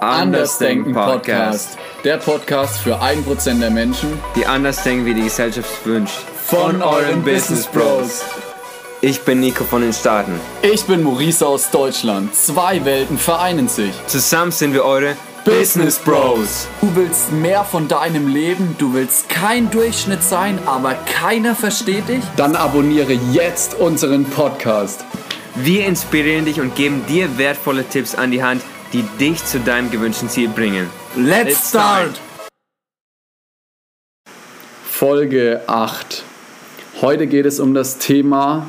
Andersdenken Podcast. Der Podcast für 1% der Menschen, die anders denken, wie die Gesellschaft es wünscht. Von euren Business Bros. Ich bin Nico von den Staaten. Ich bin Maurice aus Deutschland. Zwei Welten vereinen sich. Zusammen sind wir eure Business Bros. Du willst mehr von deinem Leben, du willst kein Durchschnitt sein, aber keiner versteht dich? Dann abonniere jetzt unseren Podcast. Wir inspirieren dich und geben dir wertvolle Tipps an die Hand, die dich zu deinem gewünschten Ziel bringen. Let's start! Folge 8. Heute geht es um das Thema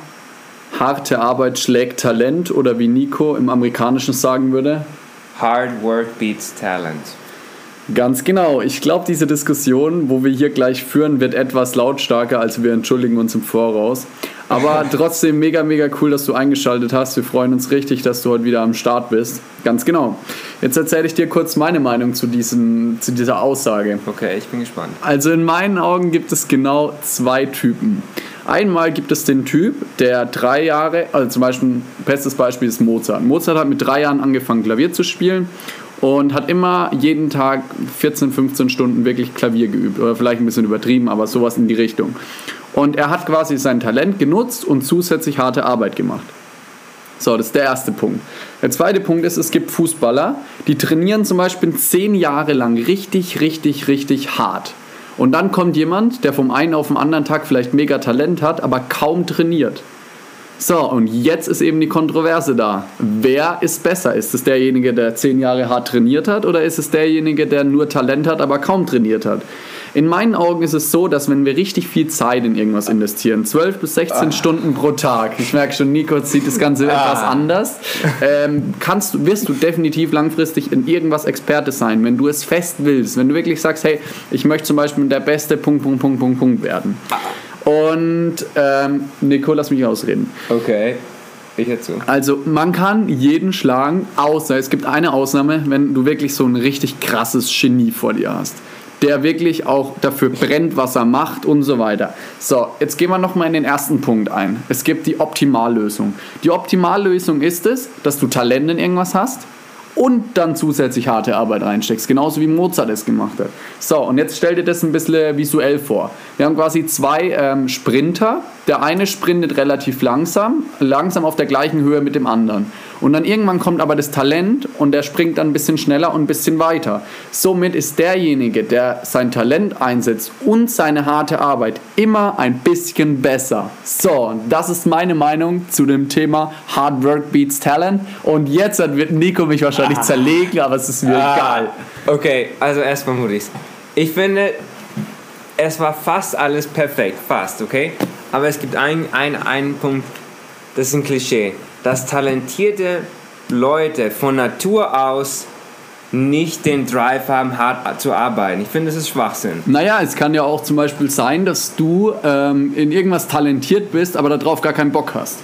harte Arbeit schlägt Talent oder wie Nico im Amerikanischen sagen würde. Hard work beats talent. Ganz genau. Ich glaube, diese Diskussion, wo wir hier gleich führen, wird etwas lautstarker, als wir entschuldigen uns im Voraus. Aber trotzdem mega, mega cool, dass du eingeschaltet hast. Wir freuen uns richtig, dass du heute wieder am Start bist. Ganz genau. Jetzt erzähle ich dir kurz meine Meinung zu, diesem, zu dieser Aussage. Okay, ich bin gespannt. Also in meinen Augen gibt es genau zwei Typen. Einmal gibt es den Typ, der drei Jahre, also zum Beispiel, bestes Beispiel ist Mozart. Mozart hat mit drei Jahren angefangen, Klavier zu spielen und hat immer jeden Tag 14, 15 Stunden wirklich Klavier geübt. Oder vielleicht ein bisschen übertrieben, aber sowas in die Richtung. Und er hat quasi sein Talent genutzt und zusätzlich harte Arbeit gemacht. So, das ist der erste Punkt. Der zweite Punkt ist, es gibt Fußballer, die trainieren zum Beispiel zehn Jahre lang richtig, richtig, richtig hart. Und dann kommt jemand, der vom einen auf den anderen Tag vielleicht mega Talent hat, aber kaum trainiert. So, und jetzt ist eben die Kontroverse da. Wer ist besser? Ist es derjenige, der zehn Jahre hart trainiert hat, oder ist es derjenige, der nur Talent hat, aber kaum trainiert hat? In meinen Augen ist es so, dass wenn wir richtig viel Zeit in irgendwas investieren, 12 bis 16 ah. Stunden pro Tag, ich merke schon, Nico sieht das Ganze ah. etwas anders, ähm, kannst, wirst du definitiv langfristig in irgendwas Experte sein, wenn du es fest willst, wenn du wirklich sagst, hey, ich möchte zum Beispiel der beste Punkt, Punkt, Punkt, Punkt, Punkt werden. Und ähm, Nico, lass mich ausreden. Okay. Ich dazu. Also man kann jeden schlagen, außer es gibt eine Ausnahme, wenn du wirklich so ein richtig krasses Genie vor dir hast der wirklich auch dafür brennt, was er macht und so weiter. So, jetzt gehen wir nochmal in den ersten Punkt ein. Es gibt die Optimallösung. Die Optimallösung ist es, dass du Talent in irgendwas hast und dann zusätzlich harte Arbeit reinsteckst, genauso wie Mozart es gemacht hat. So, und jetzt stell dir das ein bisschen visuell vor. Wir haben quasi zwei ähm, Sprinter. Der eine sprintet relativ langsam, langsam auf der gleichen Höhe mit dem anderen. Und dann irgendwann kommt aber das Talent und der springt dann ein bisschen schneller und ein bisschen weiter. Somit ist derjenige, der sein Talent einsetzt und seine harte Arbeit immer ein bisschen besser. So, das ist meine Meinung zu dem Thema Hard Work Beats Talent. Und jetzt wird Nico mich wahrscheinlich ah. zerlegen, aber es ist mir ah. egal. Okay, also erstmal Maurice. Ich finde, es war fast alles perfekt, fast, okay? Aber es gibt einen ein Punkt, das ist ein Klischee dass talentierte Leute von Natur aus nicht den Drive haben, hart zu arbeiten. Ich finde, das ist Schwachsinn. Naja, es kann ja auch zum Beispiel sein, dass du ähm, in irgendwas talentiert bist, aber darauf gar keinen Bock hast.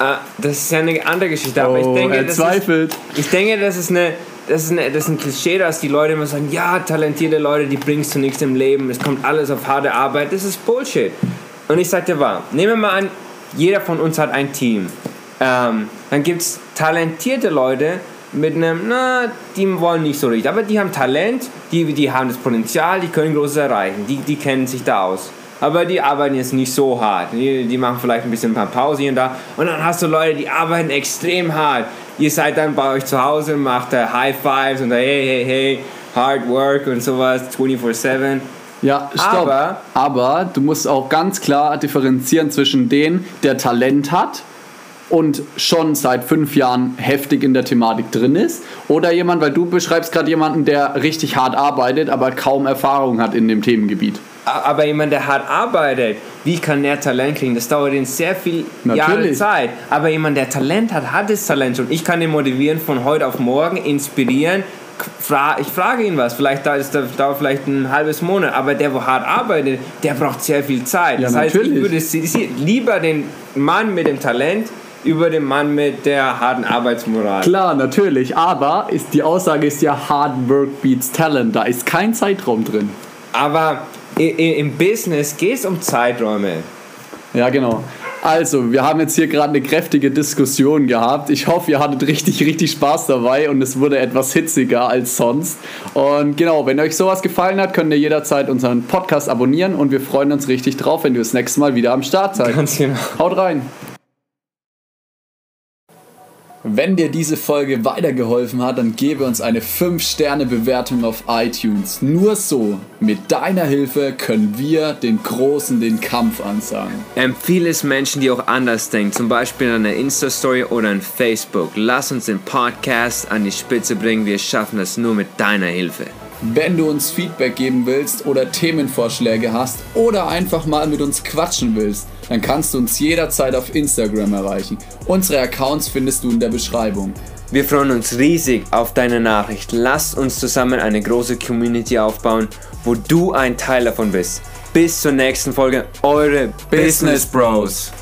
Äh, das ist ja eine andere Geschichte. Aber oh, ich denke, er zweifelt. Ist, ich denke, das ist, eine, das, ist eine, das ist ein Klischee, dass die Leute immer sagen, ja, talentierte Leute, die bringst du nichts im Leben, es kommt alles auf harte Arbeit. Das ist Bullshit. Und ich sage dir wahr, nehmen wir mal an, jeder von uns hat ein Team. Ähm, dann gibt es talentierte Leute mit einem, na, die wollen nicht so richtig, aber die haben Talent, die, die haben das Potenzial, die können Großes erreichen, die, die kennen sich da aus. Aber die arbeiten jetzt nicht so hart. Die, die machen vielleicht ein bisschen ein paar Pausen hier und da. Und dann hast du Leute, die arbeiten extrem hart. Ihr seid dann bei euch zu Hause, macht High Fives und hey, hey, hey, Hard Work und sowas, 24-7. Ja, stopp. Aber, aber du musst auch ganz klar differenzieren zwischen denen, der Talent hat und schon seit fünf Jahren heftig in der Thematik drin ist. Oder jemand, weil du beschreibst gerade jemanden, der richtig hart arbeitet, aber kaum Erfahrung hat in dem Themengebiet. Aber jemand, der hart arbeitet, wie kann der Talent kriegen? Das dauert in sehr viel Jahre Zeit. Aber jemand, der Talent hat, hat das Talent schon. Ich kann ihn motivieren von heute auf morgen, inspirieren. Ich frage ihn was, vielleicht dauert es dauert vielleicht ein halbes Monat, aber der, wo hart arbeitet, der braucht sehr viel Zeit. Ja, das heißt, natürlich. ich würde lieber den Mann mit dem Talent über den Mann mit der harten Arbeitsmoral. Klar, natürlich, aber ist, die Aussage ist ja Hard Work beats Talent, da ist kein Zeitraum drin. Aber im Business geht es um Zeiträume. Ja, genau. Also, wir haben jetzt hier gerade eine kräftige Diskussion gehabt. Ich hoffe, ihr hattet richtig, richtig Spaß dabei und es wurde etwas hitziger als sonst. Und genau, wenn euch sowas gefallen hat, könnt ihr jederzeit unseren Podcast abonnieren und wir freuen uns richtig drauf, wenn ihr das nächste Mal wieder am Start seid. Ganz genau. Haut rein! Wenn dir diese Folge weitergeholfen hat, dann gebe uns eine 5-Sterne-Bewertung auf iTunes. Nur so, mit deiner Hilfe, können wir den Großen den Kampf ansagen. Empfehle es Menschen, die auch anders denken, zum Beispiel in einer Insta-Story oder in Facebook. Lass uns den Podcast an die Spitze bringen. Wir schaffen das nur mit deiner Hilfe. Wenn du uns Feedback geben willst oder Themenvorschläge hast oder einfach mal mit uns quatschen willst, dann kannst du uns jederzeit auf Instagram erreichen. Unsere Accounts findest du in der Beschreibung. Wir freuen uns riesig auf deine Nachricht. Lass uns zusammen eine große Community aufbauen, wo du ein Teil davon bist. Bis zur nächsten Folge, eure Business Bros.